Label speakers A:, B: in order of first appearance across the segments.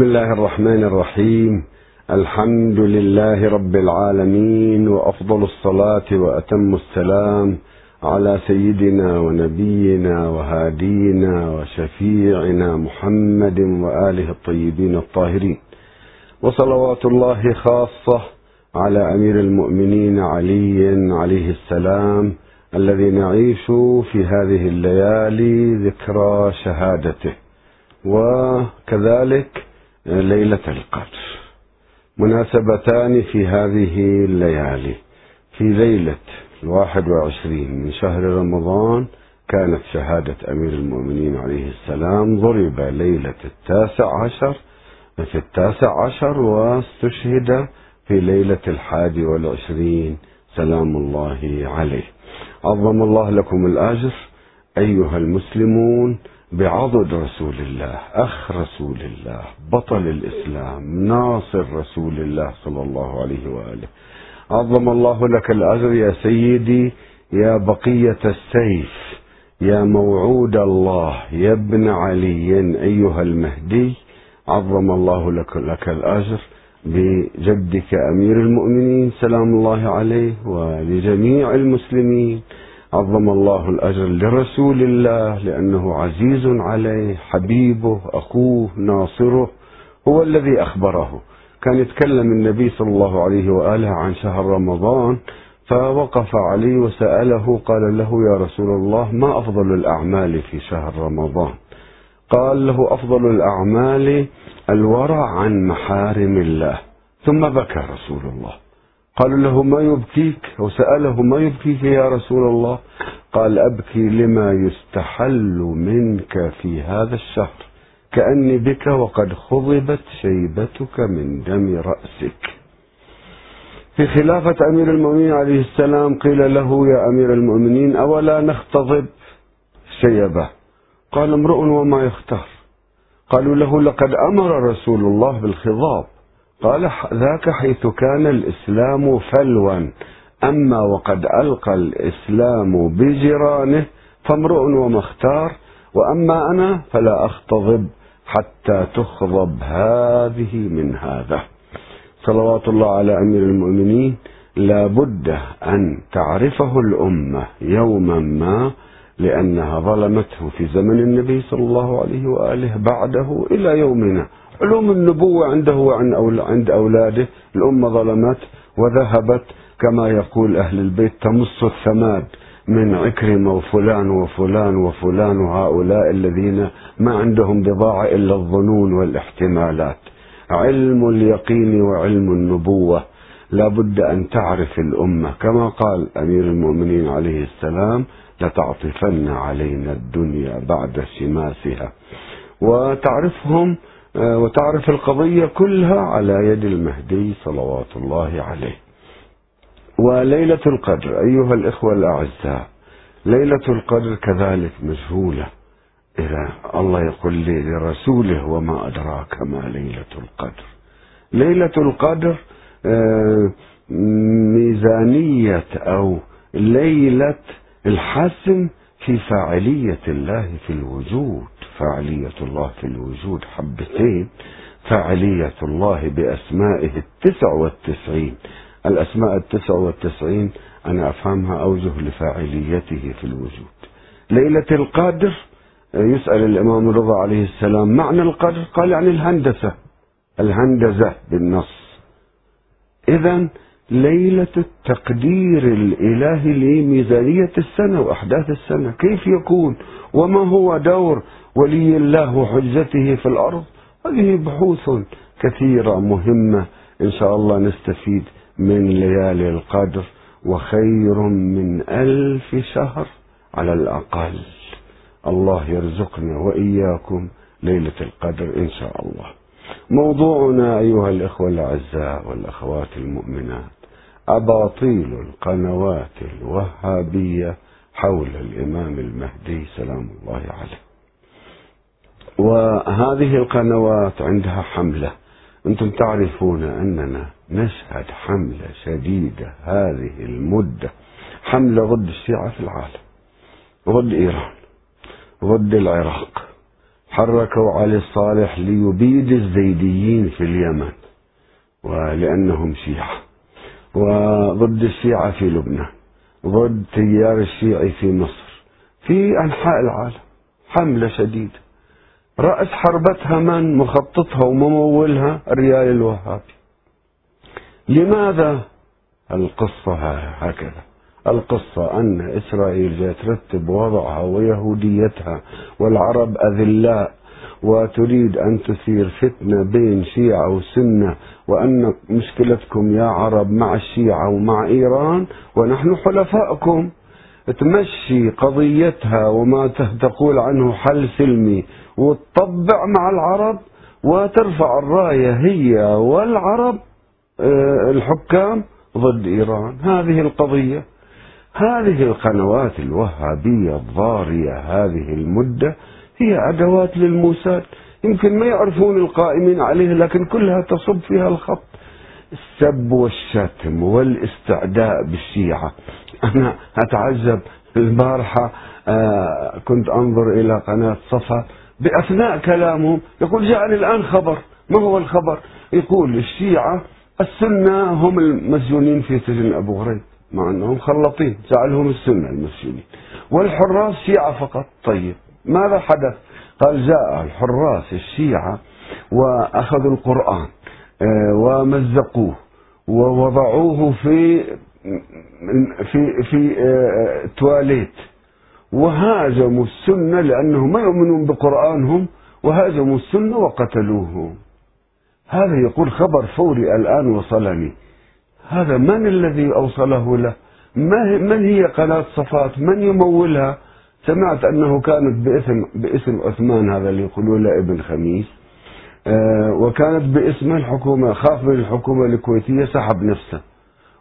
A: بسم الله الرحمن الرحيم. الحمد لله رب العالمين وأفضل الصلاة وأتم السلام على سيدنا ونبينا وهادينا وشفيعنا محمد وآله الطيبين الطاهرين. وصلوات الله خاصة على أمير المؤمنين علي عليه السلام الذي نعيش في هذه الليالي ذكرى شهادته. وكذلك ليلة القدر. مناسبتان في هذه الليالي. في ليلة الواحد وعشرين من شهر رمضان كانت شهادة أمير المؤمنين عليه السلام ضرب ليلة التاسع عشر في التاسع عشر واستشهد في ليلة الحادي والعشرين. سلام الله عليه. عظم الله لكم الأجر. أيها المسلمون بعضد رسول الله أخ رسول الله بطل الإسلام ناصر رسول الله صلى الله عليه وآله. عظم الله لك الأجر يا سيدي يا بقية السيف يا موعود الله يا ابن علي أيها المهدي. عظم الله لك, لك الأجر بجدك أمير المؤمنين سلام الله عليه ولجميع المسلمين. عظم الله الأجر لرسول الله لأنه عزيز عليه حبيبه أخوه ناصره هو الذي أخبره. كان يتكلم النبي صلى الله عليه وآله عن شهر رمضان فوقف عليه وسأله قال له يا رسول الله ما أفضل الأعمال في شهر رمضان؟ قال له أفضل الأعمال الورع عن محارم الله. ثم بكى رسول الله. قالوا له ما يبكيك؟ أو سأله ما يبكيك يا رسول الله؟ قال أبكي لما يستحل منك في هذا الشهر كأني بك وقد خضبت شيبتك من دم رأسك. في خلافة أمير المؤمنين عليه السلام قيل له يا أمير المؤمنين أولا نختضب شيبة؟ قال امرؤ وما يختار. قالوا له لقد أمر رسول الله بالخضاب. قال ذاك حيث كان الإسلام فلوا أما وقد ألقى الإسلام بجيرانه فامرؤ ومختار وأما أنا فلا أختضب حتى تخضب هذه من هذا. صلوات الله على أمير المؤمنين. لا بد أن تعرفه الأمة يوما ما لأنها ظلمته في زمن النبي صلى الله عليه وآله بعده إلى يومنا. علوم النبوة عنده وعند أولاده. الأمة ظلمت وذهبت. كما يقول أهل البيت تمص الثماد من عكرمة وفلان وفلان وفلان وهؤلاء الذين ما عندهم بضاعة إلا الظنون والاحتمالات. علم اليقين وعلم النبوة. لا بد أن تعرف الأمة. كما قال أمير المؤمنين عليه السلام لتعطفن علينا الدنيا بعد شماسها وتعرفهم وتعرف القضية كلها على يد المهدي صلوات الله عليه. وليلة القدر أيها الإخوة الأعزاء ليلة القدر كذلك مجهولة. إذا الله يقول لي لرسوله وما أدراك ما ليلة القدر. ليلة القدر آه، ميزانية أو ليلة الحسم في فاعلية الله في الوجود فاعلية الله في الوجود حبتين فاعلية الله بأسمائه التسع والتسعين. الأسماء التسع والتسعين أنا أفهمها أوجه لفاعليته في الوجود. ليلة القدر يسأل الإمام الرضا عليه السلام معنى القدر؟ قال يعني الهندسة الهندسة بالنص. إذا ليلة التقدير الإلهي لميزانية السنة وأحداث السنة. كيف يكون؟ وما هو دور ولي الله وحجته في الأرض؟ هذه بحوث كثيرة مهمة. إن شاء الله نستفيد من ليالي القدر وخير من ألف شهر على الأقل. الله يرزقنا وإياكم ليلة القدر إن شاء الله. موضوعنا أيها الإخوة الأعزاء والأخوات المؤمنات. أباطيل القنوات الوهابية حول الإمام المهدي سلام الله عليه. وهذه القنوات عندها حملة. أنتم تعرفون أننا نشهد حملة شديدة هذه المدة. حملة ضد الشيعة في العالم ضد إيران ضد العراق. حركوا علي الصالح ليبيد الزيديين في اليمن ولأنهم شيعة. وضد الشيعة في لبنان ضد تيار الشيعي في مصر في أنحاء العالم حملة شديدة. رأس حربتها من؟ مخططها وممولها الريال الوهابي. لماذا؟ القصة هكذا. القصة أن إسرائيل جاء ترتب وضعها ويهوديتها والعرب أذلاء وتريد أن تثير فتنة بين شيعة وسنة وأن مشكلتكم يا عرب مع الشيعة ومع إيران ونحن حلفائكم تمشي قضيتها وما تقول عنه حل سلمي وتطبع مع العرب وترفع الراية هي والعرب آه، الحكام ضد إيران. هذه القضية هذه القنوات الوهابية الضارية هذه المدة هي أدوات للموساد. يمكن ما يعرفون القائمين عليه لكن كلها تصب فيها الخط. السب والشتم والاستعداء بالشيعة. أنا أتعجب. البارحة آه كنت أنظر إلى قناة صفا بأثناء كلامهم. يقول جاءني الآن خبر. ما هو الخبر؟ يقول الشيعة السنة هم المسجونين في سجن أبو غريب مع أنهم خلطين جعلهم السنة المسجونين. والحراس شيعة فقط. طيب. ماذا حدث؟ قال جاء الحراس الشيعة وأخذوا القرآن آه، ومزقوه ووضعوه في في في آه، تواليت. وهاجموا السنة لأنهم ما يؤمنون بقرآنهم وهاجموا السنة وقتلوهم هذا يقول خبر فوري الآن وصلني. هذا من الذي أوصله له؟ من هي قناة صفات؟ من يمولها؟ سمعت أنه كانت باسم, باسم عثمان هذا اللي يقولون له ابن خميس. آه وكانت باسم الحكومة خاف من الحكومة الكويتية سحب نفسه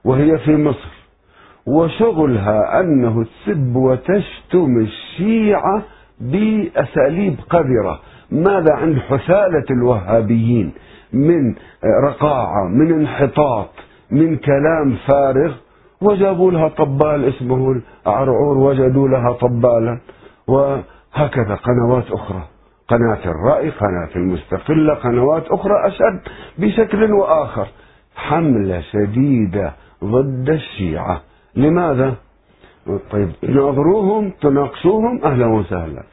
A: وهي في مصر. وشغلها أنه تسب وتشتم الشيعة بأساليب قذرة. ماذا عند حثالة الوهابيين؟ من رقاعة من انحطاط من كلام فارغ. وجابوا لها طبال اسمه العرعور وجدوا لها طبالا وهكذا قنوات أخرى. قناة الرأي قناة المستقلة قنوات أخرى أشد بشكل وآخر. حملة شديدة ضد الشيعة. لماذا؟ طيب ناظروهم تناقشوهم أهلا وسهلا.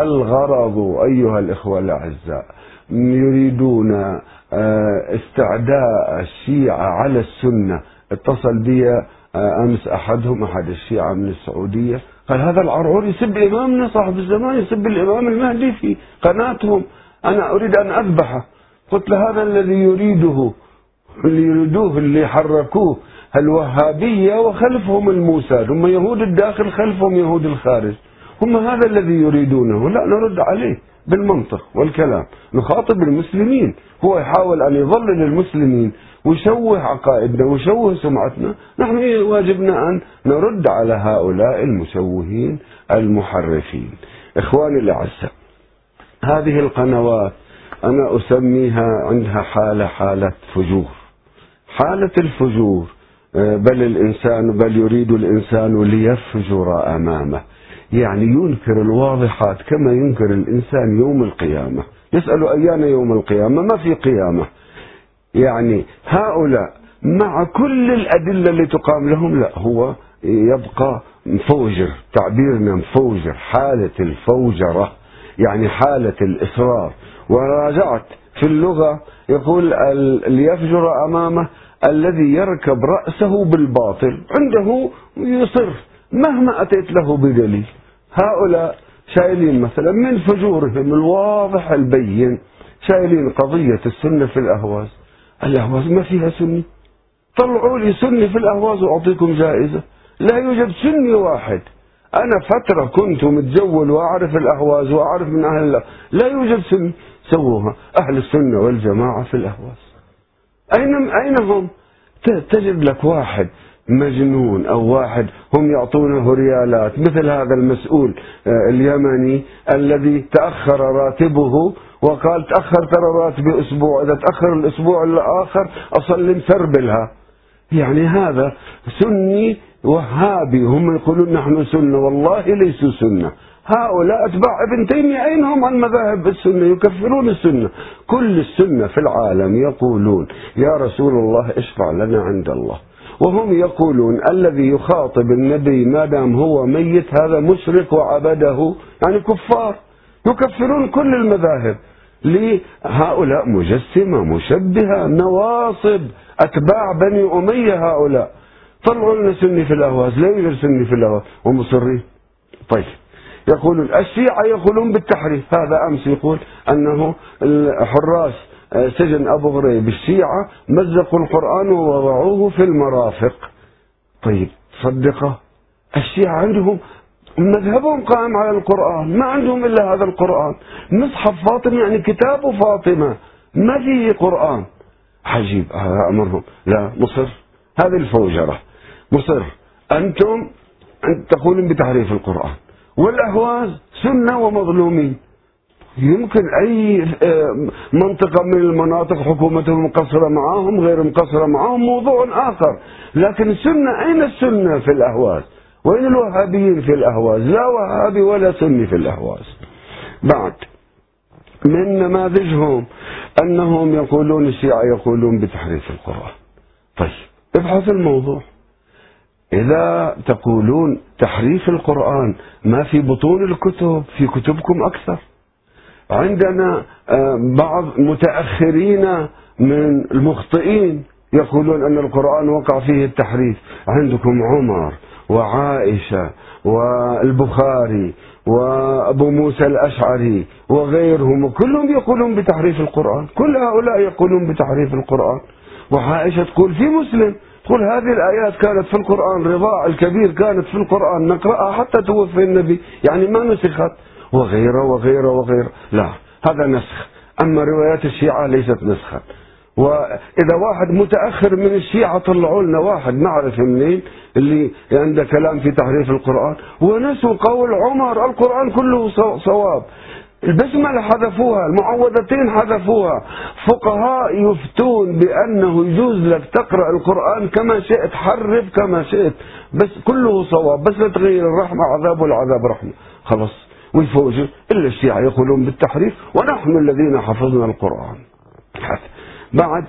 A: الغرض أيها الإخوة الأعزاء يريدون آه، استعداء الشيعة على السنة اتصل بي آه، أمس أحدهم أحد الشيعة من السعودية قال هذا العرعور يسب إمامنا صاحب الزمان يسب الإمام المهدي في قناتهم. أنا أريد أن أذبحه. قلت له هذا الذي يريده اللي يريدوه اللي حركوه الوهابية وخلفهم الموساد هم يهود الداخل خلفهم يهود الخارج. هم هذا الذي يريدونه. لا نرد عليه بالمنطق والكلام. نخاطب المسلمين. هو يحاول أن يضلل المسلمين. ويشوه عقائدنا ويشوه سمعتنا. نحن واجبنا أن نرد على هؤلاء المشوهين المحرفين. إخواني الأعزاء هذه القنوات أنا أسميها عندها حالة حالة فجور. حالة الفجور آه، بل الإنسان بل يريد الإنسان ليفجر أمامه. يعني ينكر الواضحات كما ينكر الإنسان يوم القيامة. يسأل أيان يوم القيامة؟ ما في قيامة. يعني هؤلاء مع كل الأدلة اللي تقام لهم لا هو يبقى مفوجر تعبيرنا مفوجر حالة الفوجرة يعني حالة الإصرار. وراجعت في اللغة يقول ليفجر أمامه الذي يركب رأسه بالباطل عنده يصر مهما أتيت له بدليل. هؤلاء شايلين مثلا من فجورهم الواضح البين شايلين قضية السنة في الأهواز. الأهواز ما فيها سني. طلعوا لي سني في الأهواز وأعطيكم جائزة. لا يوجد سني واحد. أنا فترة كنت متجول وأعرف الأهواز وأعرف من أهل الله. لا يوجد سني. سووها. أهل السنة والجماعة في الأهواز. أين أين هم؟ تجد لك واحد مجنون أو واحد هم يعطونه ريالات. مثل هذا المسؤول آه، اليمني الذي تأخر راتبه وقال تأخر ترى راتبي أسبوع إذا تأخر الأسبوع الآخر أصلي مسربلها. يعني هذا سني وهابي هم يقولون نحن سنة والله ليسوا سنة. هؤلاء أتباع ابن تيمية أين هم؟ عن مذاهب السنة يكفرون السنة. كل السنة في العالم يقولون يا رسول الله اشفع لنا عند الله. وهم يقولون الذي يخاطب النبي ما دام هو ميت هذا مشرك وعبده. يعني كفار. يكفرون كل المذاهب. لهؤلاء مجسمة مشبهة نواصب أتباع بني أمية هؤلاء. طلعوا لنا سني في الأهواز لا يوجد سني في الأهواز. ومصرين طيب. يقولون الشيعة يقولون بالتحريف. هذا أمس يقول أنه حراس آه، سجن أبو غريب الشيعة مزقوا القرآن ووضعوه في المرافق. طيب صدقة. الشيعة عندهم مذهبهم قائم على القرآن ما عندهم إلا هذا القرآن. مصحف فاطمة يعني كتاب فاطمة ما فيه قرآن. عجيب هذا أمرهم. لا مصر هذه الفوجرة. مصر أنتم تقولون بتحريف القرآن. والأهواز سنة ومظلومين. يمكن أي آه، منطقة من المناطق حكومتهم مقصرة معهم غير مقصرة معهم موضوع آخر. لكن السنة أين السنة في الأهواز؟ وين الوهابيين في الأهواز لا وهابي ولا سني في الأهواز. بعد من نماذجهم؟ أنهم يقولون الشيعة يقولون بتحريف القرآن. طيب ابحث الموضوع. إذا تقولون تحريف القرآن ما في بطون الكتب في كتبكم أكثر. عندنا آه، بعض متأخرين من المخطئين يقولون أن القرآن وقع فيه التحريف. عندكم عمر وعائشة والبخاري وأبو موسى الأشعري وغيرهم كلهم يقولون بتحريف القرآن كل هؤلاء يقولون بتحريف القرآن. وعائشة تقول في مسلم تقول هذه الآيات كانت في القرآن رضاع الكبير كانت في القرآن نقرأها حتى توفي النبي يعني ما نسخت. وغيره وغيره وغيره لا هذا نسخ أما روايات الشيعة ليست نسخا وإذا واحد متأخر من الشيعة طلعوا لنا واحد نعرف منين؟ اللي عنده كلام في تحريف القرآن. ونسوا قول عمر القرآن كله صواب. البسملة حذفوها المعوذتين حذفوها. فقهاء يفتون بأنه يجوز لك تقرأ القرآن كما شئت حرف كما شئت. بس كله صواب بس لا تغير الرحمة عذاب والعذاب رحمة. خلاص. ويفوجوا إلا الشيعة يقولون بالتحريف ونحن الذين حفظنا القرآن. بعد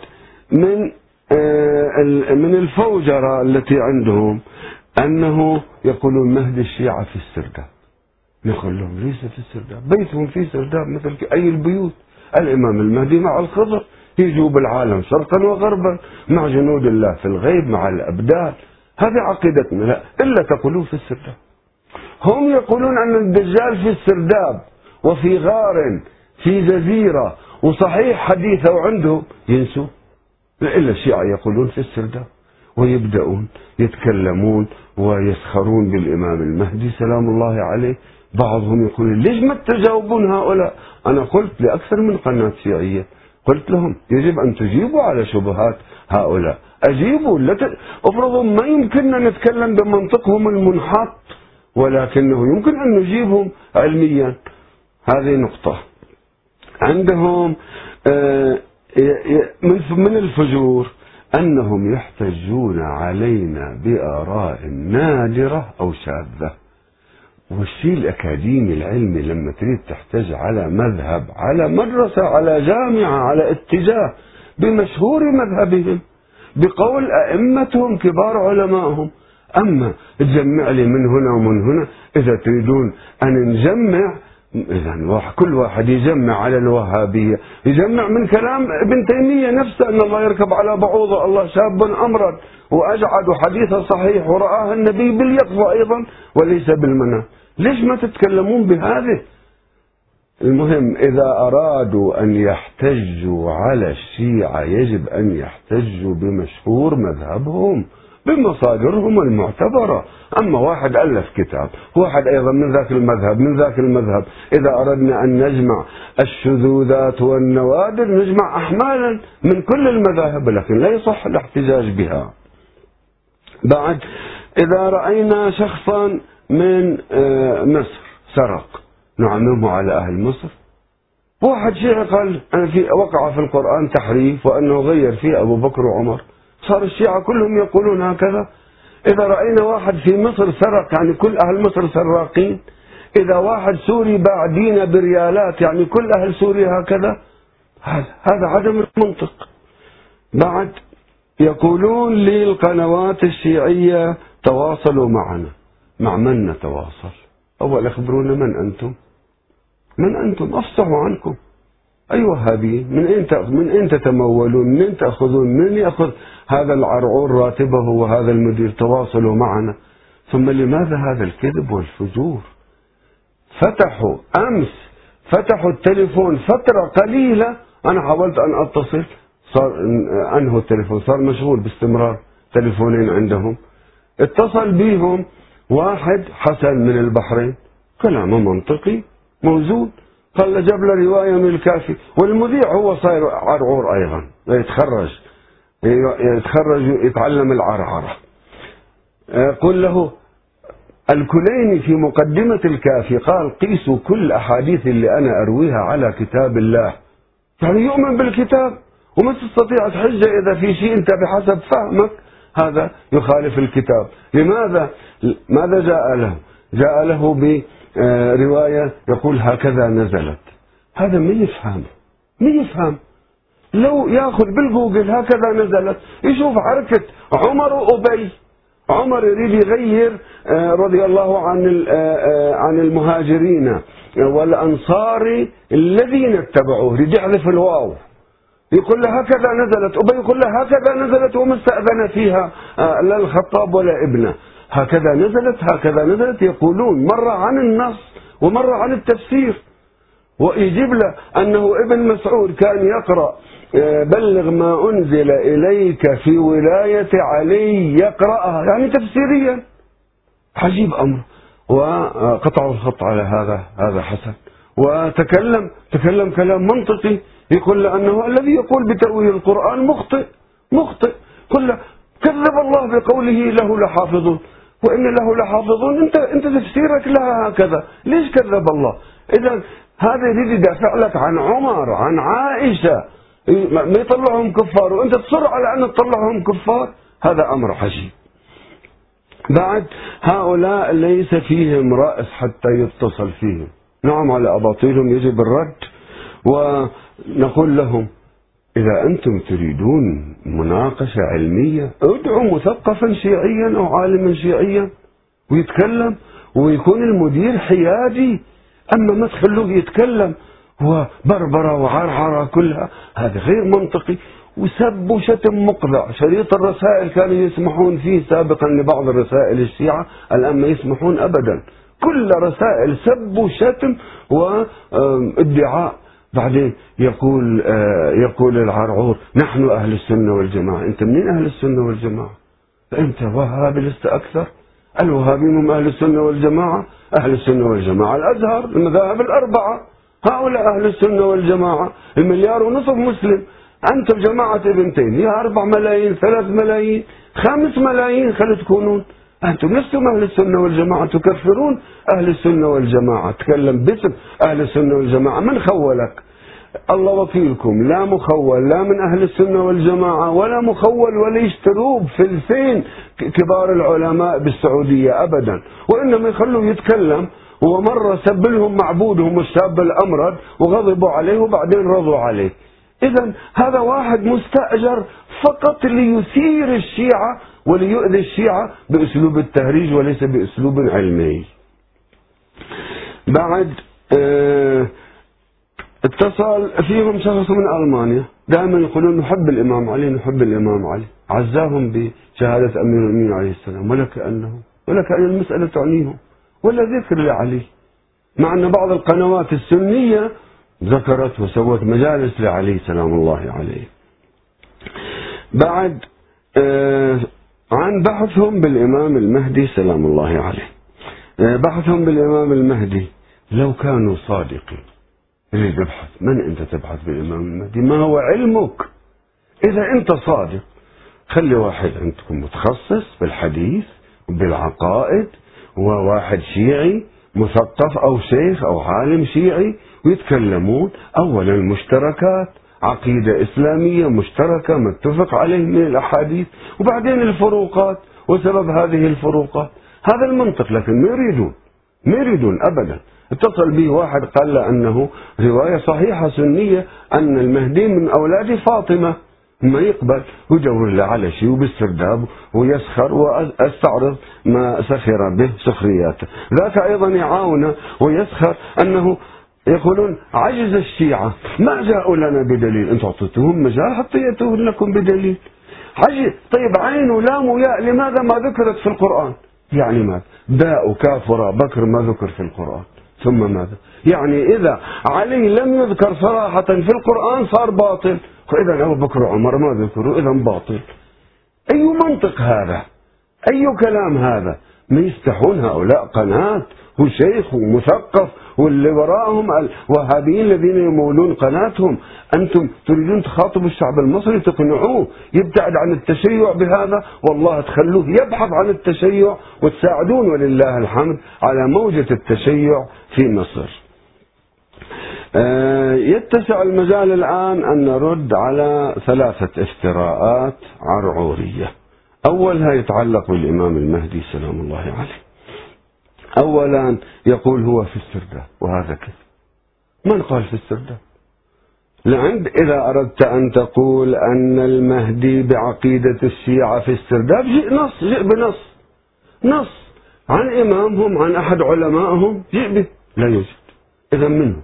A: من آه، من الفوجرة التي عندهم أنه يقولون مهد الشيعة في السرداب. نقول لهم ليس في السرداب. بيتهم في سرداب مثل أي البيوت. الإمام المهدي مع الخضر. يجوب العالم شرقا وغربا مع جنود الله في الغيب مع الأبدال هذه عقيدتنا. لا إلا تقولون في السرداب. هم يقولون أن الدجال في السرداب وفي غار في جزيرة وصحيح حديثه عندهم ينسوا. إلا الشيعة يقولون في السرداب ويبدأون يتكلمون ويسخرون بالإمام المهدي سلام الله عليه. بعضهم يقول ليش ما تجاوبون هؤلاء؟ أنا قلت لأكثر من قناة شيعية قلت لهم يجب أن تجيبوا على شبهات هؤلاء. أجيبوا لا. افرضوا ما يمكننا نتكلم بمنطقهم المنحط ولكنه يمكن أن نجيبهم علميا. هذه نقطة. عندهم آه، من الفجور أنهم يحتجون علينا بآراء نادرة أو شاذة. والشيء الأكاديمي العلمي لما تريد تحتج على مذهب على مدرسة على جامعة على اتجاه بمشهور مذهبهم بقول أئمتهم كبار علمائهم. أما تجمع لي من هنا ومن هنا إذا تريدون أن نجمع واحد كل واحد يجمع على الوهابية. يجمع من كلام ابن تيمية نفسه أن الله يركب على بعوضة. الله شاب أمرد وأجعد حديثه صحيح ورآه النبي باليقظة أيضا وليس بالمنام ليش ما تتكلمون بهذه؟ المهم إذا أرادوا أن يحتجوا على الشيعة يجب أن يحتجوا بمشهور مذهبهم. بمصادرهم المعتبرة. أما واحد ألف كتاب واحد أيضا من ذاك المذهب من ذاك المذهب. إذا أردنا أن نجمع الشذوذات والنوادر نجمع أحمالا من كل المذاهب لكن لا يصح الاحتجاج بها. بعد إذا رأينا شخصا من آه، مصر سرق نعممه على أهل مصر. واحد شيعي قال أنا في وقع في القرآن تحريف وأنه غير فيه أبو بكر وعمر. صار الشيعة كلهم يقولون هكذا. إذا رأينا واحد في مصر سرق يعني كل أهل مصر سراقين. إذا واحد سوري باع دينه بريالات يعني كل أهل سوريا هكذا. هذا عدم المنطق. بعد يقولون للقنوات الشيعية تواصلوا معنا. مع من نتواصل؟ أول أخبرونا من أنتم؟ من أنتم؟ أفصحوا عنكم. أي وهابي من أين من أين تتمولون؟ من أين تأخذون؟ من يأخذ هذا العرعور راتبه وهذا المدير تواصلوا معنا. ثم لماذا هذا الكذب والفجور؟ فتحوا أمس فتحوا التليفون فترة قليلة. أنا حاولت أن أتصل صار أنهوا التليفون صار مشغول باستمرار تليفونين عندهم. اتصل بيهم واحد حسن من البحرين كلامه منطقي موزون. قال جاب له رواية من الكافي والمذيع هو صاير عرعور أيضا يتخرج. يتخرج يتعلم العرعرة. قل له الكليني في مقدمة الكافي قال قيسوا كل أحاديث اللي أنا أرويها على كتاب الله. يعني يؤمن بالكتاب وما تستطيع تحجة إذا في شيء أنت بحسب فهمك. هذا يخالف الكتاب. لماذا؟ ماذا جاء له؟ جاء له برواية يقول هكذا نزلت. هذا من يفهم. من يفهم. لو ياخذ بالجوجل هكذا نزلت. يشوف حركة عمر وأبي. عمر يريد يغير آه، رضي الله عن آه، آه، عن المهاجرين والأنصار الذين اتبعوه. يريد يحذف الواو. يقول له هكذا نزلت. أبي يقول له هكذا نزلت وما استأذن فيها لا الخطاب ولا ابنه. هكذا نزلت هكذا نزلت. يقولون مرة عن النص ومرة عن التفسير. ويجيب له أنه ابن مسعود كان يقرأ. بلغ ما أنزل إليك في ولاية علي يقرأها يعني تفسيريا. عجيب أمر. وقطعوا الخط على هذا هذا حسن. وتكلم تكلم كلام منطقي يقول لأنه الذي يقول بتأويل القرآن مخطئ مخطئ. قل كذب الله بقوله له لحافظون. وإن له لحافظون أنت أنت تفسيرك لها هكذا. ليش كذب الله؟ إذا هذا يريد يدافع لك عن عمر عن عائشة. ما يطلعهم كفار. وأنت تصر على أن تطلعهم كفار هذا أمر عجيب. بعد هؤلاء ليس فيهم رأس حتى يتصل فيهم. نعم على أباطيلهم يجب الرد. ونقول لهم إذا أنتم تريدون مناقشة علمية ادعوا مثقفا شيعيا أو عالما شيعيا ويتكلم ويكون المدير حيادي. أما ما تخلوه يتكلم وبربرة وعرعرة كلها. هذا غير منطقي. وسب وشتم مقذع شريط الرسائل كانوا يسمحون فيه سابقا لبعض الرسائل الشيعة الآن ما يسمحون أبدا. كل رسائل سب وشتم وادعاء بعدين يقول آه، يقول العرعور نحن أهل السنة والجماعة. أنت منين أهل السنة والجماعة؟ أنت وهابي لست أكثر. الوهابيين هم أهل السنة والجماعة. أهل السنة والجماعة الأزهر المذاهب الأربعة. هؤلاء أهل السنة والجماعة المليار ونصف مسلم. أنتم جماعة ابن تيمية أربع ملايين ثلاث ملايين خمس ملايين خل تكونون. أنتم لستم أهل السنة والجماعة تكفرون أهل السنة والجماعة. تكلم باسم أهل السنة والجماعة. من خولك؟ الله وكيلكم. لا مخول لا من أهل السنة والجماعة ولا مخول ولا يشتروه بفلسين كبار العلماء بالسعودية أبدا. وإنما يخلوه يتكلم ومرة سب لهم معبودهم الشاب الأمرد وغضبوا عليه وبعدين رضوا عليه. إذا هذا واحد مستأجر فقط ليثير الشيعة وليؤذي الشيعة بأسلوب التهريج وليس بأسلوب علمي. بعد آه اتصل فيهم شخص من ألمانيا. دائما يقولون نحب الإمام علي نحب الإمام علي. عزاهم بشهادة أمير المؤمنين عليه السلام ولا كأنه ولا كأن المسألة تعنيهم. ولا ذكر لعلي مع أن بعض القنوات السنية ذكرت وسوت مجالس لعلي سلام الله عليه. بعد آه عن بحثهم بالإمام المهدي سلام الله عليه. آه بحثهم بالإمام المهدي لو كانوا صادقين اللي تبحث من أنت تبحث بالإمام المهدي؟ ما هو علمك؟ إذا أنت صادق خلي واحد عندكم متخصص بالحديث وبالعقائد وواحد شيعي مثقف أو شيخ أو عالم شيعي ويتكلمون أولا المشتركات عقيدة إسلامية مشتركة متفق عليه من الأحاديث وبعدين الفروقات وسبب هذه الفروقات. هذا المنطق لكن ما يريدون ما يريدون أبدا. اتصل به واحد قال له أنه رواية صحيحة سنية أن المهدي من أولاد فاطمة. ما يقبل ويدور له على شيء وبالسرداب ويسخر وأستعرض ما سخر به سخرياته. ذاك أيضا يعاونه ويسخر أنه يقولون عجز الشيعة. ما جاءوا لنا بدليل؟ أنتم اعطيتوهم مجال حتى ياتوا لكم بدليل. عجز طيب عين ولام وياء لماذا ما ذكرت في القرآن؟ يعني ماذا باء وكاف وراء بكر ما ذكر في القرآن. ثم ماذا؟ يعني إذا علي لم يذكر صراحة في القرآن صار باطل. فإذا أبو بكر وعمر ما ذكروا إذا باطل. أي منطق هذا؟ أي كلام هذا؟ ما يستحون هؤلاء قناة وشيخ ومثقف واللي وراءهم الوهابيين الذين يمولون قناتهم. أنتم تريدون تخاطبوا الشعب المصري تقنعوه يبتعد عن التشيع بهذا. والله تخلوه يبحث عن التشيع وتساعدون ولله الحمد على موجة التشيع في مصر. آه، يتسع المجال الآن أن نرد على ثلاثة افتراءات عرعورية. أولها يتعلق بالإمام المهدي سلام الله عليه. أولا يقول هو في السرداب وهذا كذب. من قال في السرداب لعند إذا أردت أن تقول أن المهدي بعقيدة الشيعة في السرداب جئ نص جئ بنص. نص. عن إمامهم عن أحد علمائهم جئ به. لا يوجد. إذا منه.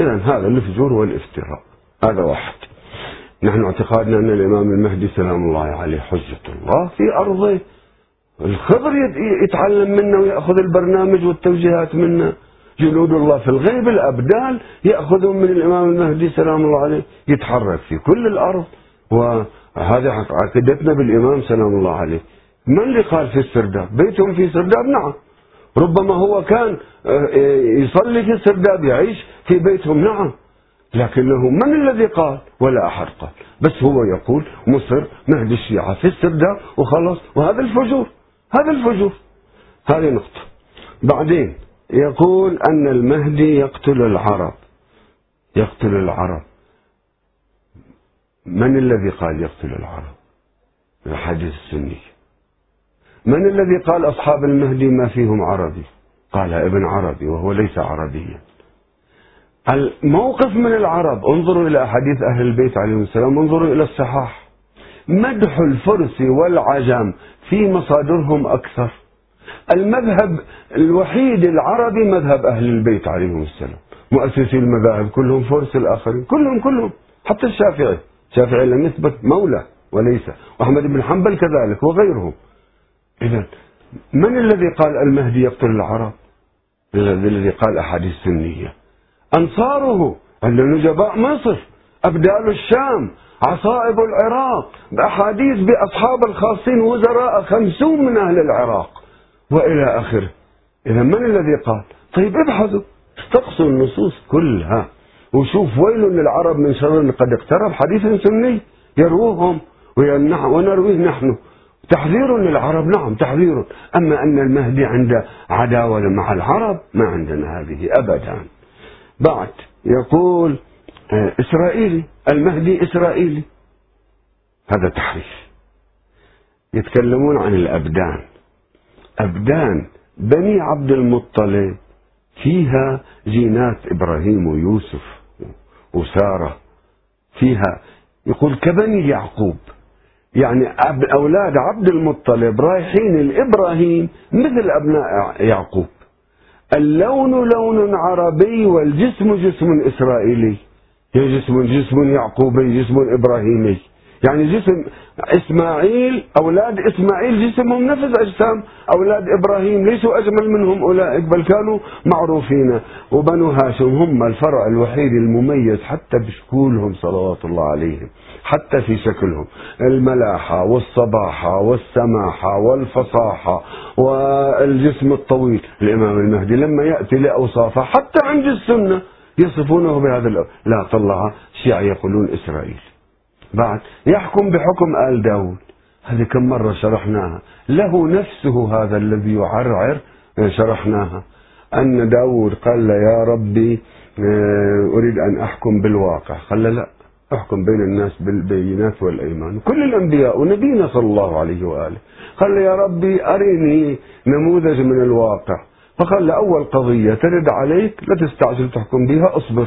A: إذا هذا الفجور والإفتراء. هذا واحد. نحن اعتقادنا أن الإمام المهدي سلام الله عليه حجة الله في أرضه. الخضر يتعلم منا ويأخذ البرنامج والتوجيهات منا جنود الله في الغيب الأبدال يأخذون من الإمام المهدي سلام الله عليه يتحرك في كل الأرض. وهذه عقيدتنا بالإمام سلام الله عليه. من اللي قال في السرداب؟ بيتهم في سرداب؟ نعم. ربما هو كان آه، يصلي في السرداب يعيش في بيتهم. نعم. لكنه من الذي قال ولا أحد قال. بس هو يقول مصر مهدي الشيعة في السرداب وخلاص وهذا الفجور هذا الفجور. هذه نقطة. بعدين يقول أن المهدي يقتل العرب. يقتل العرب. من الذي قال يقتل العرب؟ الحديث السني. من الذي قال أصحاب المهدي ما فيهم عربي؟ قال ابن عربي وهو ليس عربيا. الموقف من العرب؟ انظروا إلى أحاديث أهل البيت عليهم السلام انظروا إلى الصحاح. مدح الفرس والعجم في مصادرهم أكثر. المذهب الوحيد العربي مذهب أهل البيت عليهم السلام. مؤسسي المذاهب كلهم فرس الآخرين كلهم كلهم. حتى الشافعي. الشافعي لم يثبت مولى وليس. وأحمد بن حنبل كذلك وغيرهم. إذا من الذي قال المهدي يقتل العرب؟ الذي قال أحاديث سنية. أنصاره. نجباء مصر أبدال الشام عصائب العراق. بأحاديث بأصحاب الخاصين وزراء خمسون من أهل العراق. وإلى آخره. إذا من الذي قال؟ طيب ابحثوا. استقصوا النصوص كلها. وشوف ويل للعرب من شر. قد اقترب حديث سني. يروهم ونرويه نحن. تحذير للعرب؟ نعم تحذير. أما أن المهدي عنده عداوة مع العرب ما عندنا هذه أبدا. بعد يقول آه، إسرائيلي المهدي إسرائيلي. هذا تحريف. يتكلمون عن الأبدان. أبدان بني عبد المطلب فيها جينات إبراهيم ويوسف وسارة فيها يقول كبني يعقوب. يعني أولاد عبد المطلب رايحين لإبراهيم مثل أبناء يعقوب. اللون لون عربي والجسم جسم إسرائيلي. جسم جسم يعقوبي جسم إبراهيمي. يعني جسم إسماعيل أولاد إسماعيل جسمهم نفس أجسام أولاد إبراهيم ليسوا أجمل منهم أولئك بل كانوا معروفين. وبنو هاشم هم الفرع الوحيد المميز حتى بشكولهم صلوات الله عليهم حتى في شكلهم. الملاحة والصباحة والسماحة والفصاحة والجسم الطويل. الإمام المهدي لما يأتي لأوصافه حتى عند السنة يصفونه بهذا لا طلع الشيعة يقولون إسرائيل. بعد يحكم بحكم آل داود. هذه كم مرة شرحناها. له نفسه هذا الذي يعرعر شرحناها. أن داود قال يا ربي آه، أريد أن أحكم بالواقع. قال لا أحكم بين الناس بالبينات والأيمان. كل الأنبياء ونبينا صلى الله عليه وآله. قال يا ربي أرني نموذج من الواقع. فقال له أول قضية ترد عليك لا تستعجل تحكم بها أصبر.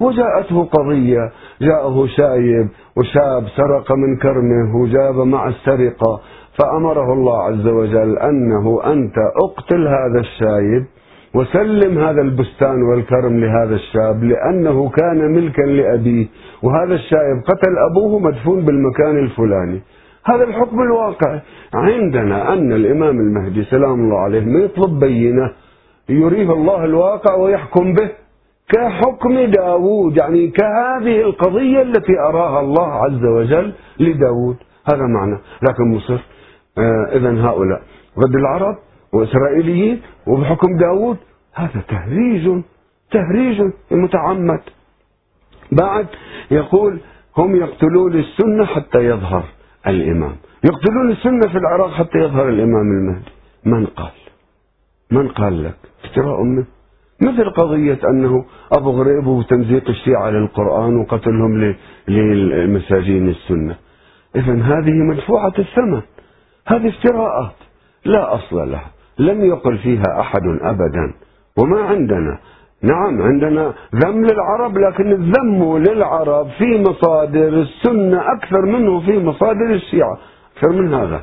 A: وجاءته قضية جاءه شايب وشاب سرق من كرمه وجاب مع السرقة. فأمره الله عز وجل أنه أنت أقتل هذا الشايب وسلم هذا البستان والكرم لهذا الشاب لأنه كان ملكا لأبيه. وهذا الشايب قتل أبوه مدفون بالمكان الفلاني. هذا الحكم الواقع. عندنا أن الإمام المهدي سلام الله عليه ما يطلب بينة يريه الله الواقع ويحكم به. كحكم داود يعني كهذه القضية التي أراها الله عز وجل لداود هذا معنى. لكن مصر آه إذا هؤلاء ضد العرب وإسرائيليين وبحكم داود هذا تهريج تهريج متعمد. بعد يقول هم يقتلون السنة حتى يظهر الإمام. يقتلون السنة في العراق حتى يظهر الإمام المهدي. من قال؟ من قال لك؟ افتراء منه. مثل قضية أنه أبو غريب وتمزيق الشيعة للقرآن وقتلهم للمساجين السنة. إذا هذه مدفوعة الثمن. هذه افتراءات. لا أصل لها. لم يقل فيها أحد أبدا. وما عندنا. نعم عندنا ذم للعرب لكن الذم للعرب في مصادر السنة أكثر منه في مصادر الشيعة. أكثر من هذا.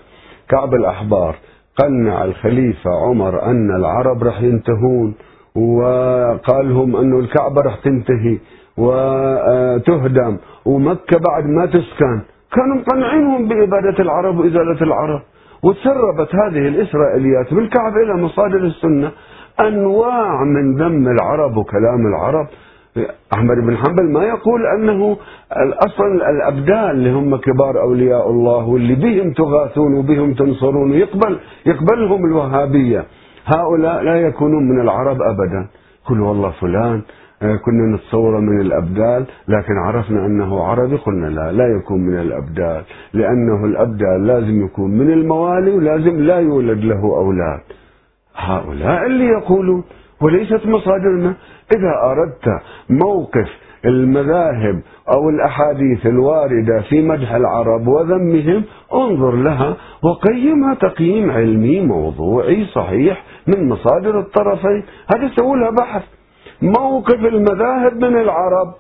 A: كعب الأحبار قنع الخليفة عمر أن العرب رح ينتهون. وقال لهم أنه الكعبة رح تنتهي وتهدم. ومكة بعد ما تسكن كانوا مقنعينهم بإبادة العرب وإزالة العرب. وتسربت هذه الإسرائيليات بالكعب إلى مصادر السنة. أنواع من ذم العرب وكلام العرب. أحمد بن حنبل ما يقول أنه أصلا الأبدال اللي هم كبار أولياء الله واللي بهم تغاثون وبهم تنصرون ويقبل يقبلهم الوهابية. هؤلاء لا يكونون من العرب أبدا. قل والله فلان آه، كنا نتصوره من الأبدال لكن عرفنا أنه عربي قلنا لا لا يكون من الأبدال لأنه الأبدال لازم يكون من الموالي ولازم لا يولد له أولاد. هؤلاء اللي يقولون وليست مصادرنا. إذا أردت موقف المذاهب أو الأحاديث الواردة في مدح العرب وذمهم انظر لها وقيمها تقييم علمي موضوعي صحيح من مصادر الطرفين. هذا سووا لها بحث. موقف المذاهب من العرب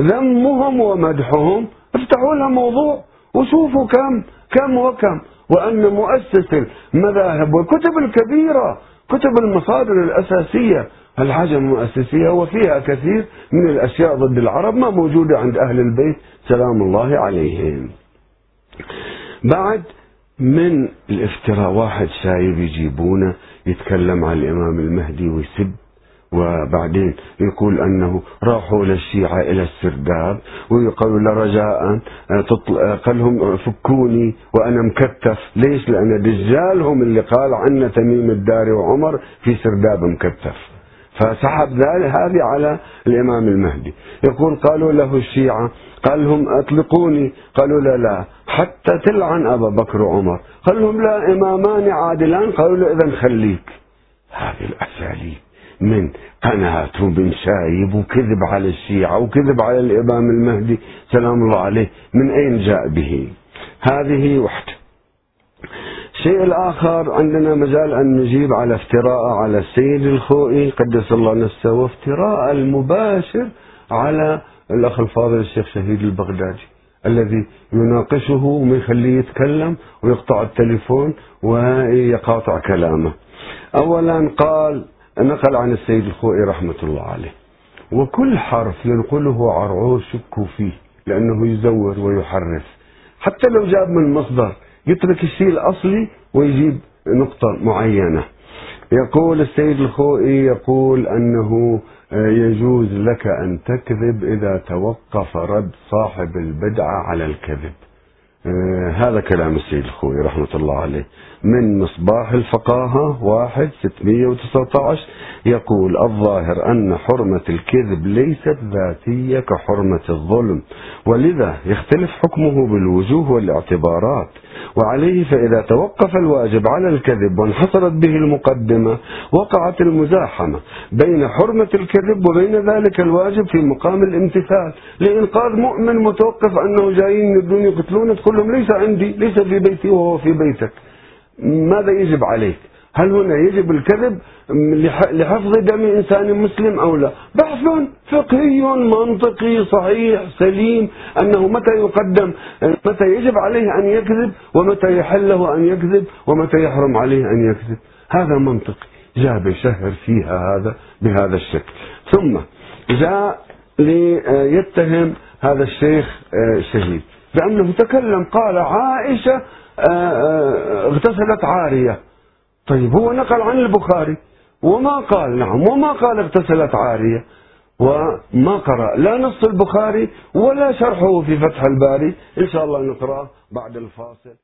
A: ذمهم ومدحهم. افتحوا لها موضوع. وشوفوا كم كم وكم. وأن مؤسس المذاهب والكتب الكبيرة كتب المصادر الأساسية. الحاجة المؤسسية وفيها كثير من الأشياء ضد العرب ما موجودة عند أهل البيت. سلام الله عليهم. بعد من الافتراء؟ واحد شايب يجيبونه يتكلم عن الإمام المهدي ويسب وبعدين يقول أنه راحوا للشيعة إلى السرداب ويقول له رجاء قال لهم فكوني وأنا مكتف ليش؟ لأن دجالهم اللي قال عنا تميم الداري وعمر في سرداب مكتف فسحب ذلك هذه على الإمام المهدي. يقول قالوا له الشيعة قال لهم أطلقوني؟ قالوا لا لا. حتى تلعن أبا بكر وعمر. قال لهم لا إمامان عادلان. قالوا له إذا خليك. هذه الأساليب. من قناة وبن شايب وكذب على الشيعة وكذب على الإمام المهدي. سلام الله عليه. من أين جاء به؟ هذه وحده. الشيء الآخر عندنا مجال أن نجيب على افتراء على السيد الخوئي قدس الله نفسه وافتراء المباشر على الأخ الفاضل الشيخ شهيد البغدادي الذي يناقشه وما يخليه يتكلم ويقطع التليفون ويقاطع كلامه. أولا قال نقل عن السيد الخوئي رحمة الله عليه وكل حرف ينقله عرعور شكوا فيه لأنه يزور ويحرف حتى لو جاب من مصدر يترك الشيء الأصلي ويجيب نقطة معينة. يقول السيد الخوئي يقول أنه يجوز لك أن تكذب إذا توقف رد صاحب البدعة على الكذب. آه، هذا كلام السيد الخوي رحمة الله عليه. من مصباح الفقاهة واحد ستمية وتسعة يقول الظاهر أن حرمة الكذب ليست ذاتية كحرمة الظلم ولذا يختلف حكمه بالوجوه والاعتبارات وعليه فإذا توقف الواجب على الكذب وانحصرت به المقدمة وقعت المزاحمة بين حرمة الكذب وبين ذلك الواجب في مقام الامتثال لإنقاذ مؤمن متوقف أنه جايين يردون يقتلونه تقول لهم ليس عندي ليس في بيتي وهو في بيتك. ماذا يجب عليك؟ هل هنا يجب الكذب لحفظ دم إنسان مسلم أو لا؟ بحث فقهي منطقي صحيح سليم أنه متى يقدم متى يجب عليه أن يكذب ومتى يحل له أن يكذب ومتى يحرم عليه أن يكذب. هذا منطق جاء بشهر فيها هذا بهذا الشكل. ثم جاء ليتهم هذا الشيخ الشهيد بأنه تكلم قال عائشة اغتسلت عارية. طيب هو نقل عن البخاري. وما قال نعم وما قال اغتسلت عارية. وما قرأ لا نص البخاري ولا شرحه في فتح الباري. إن شاء الله نقرأه بعد الفاصل.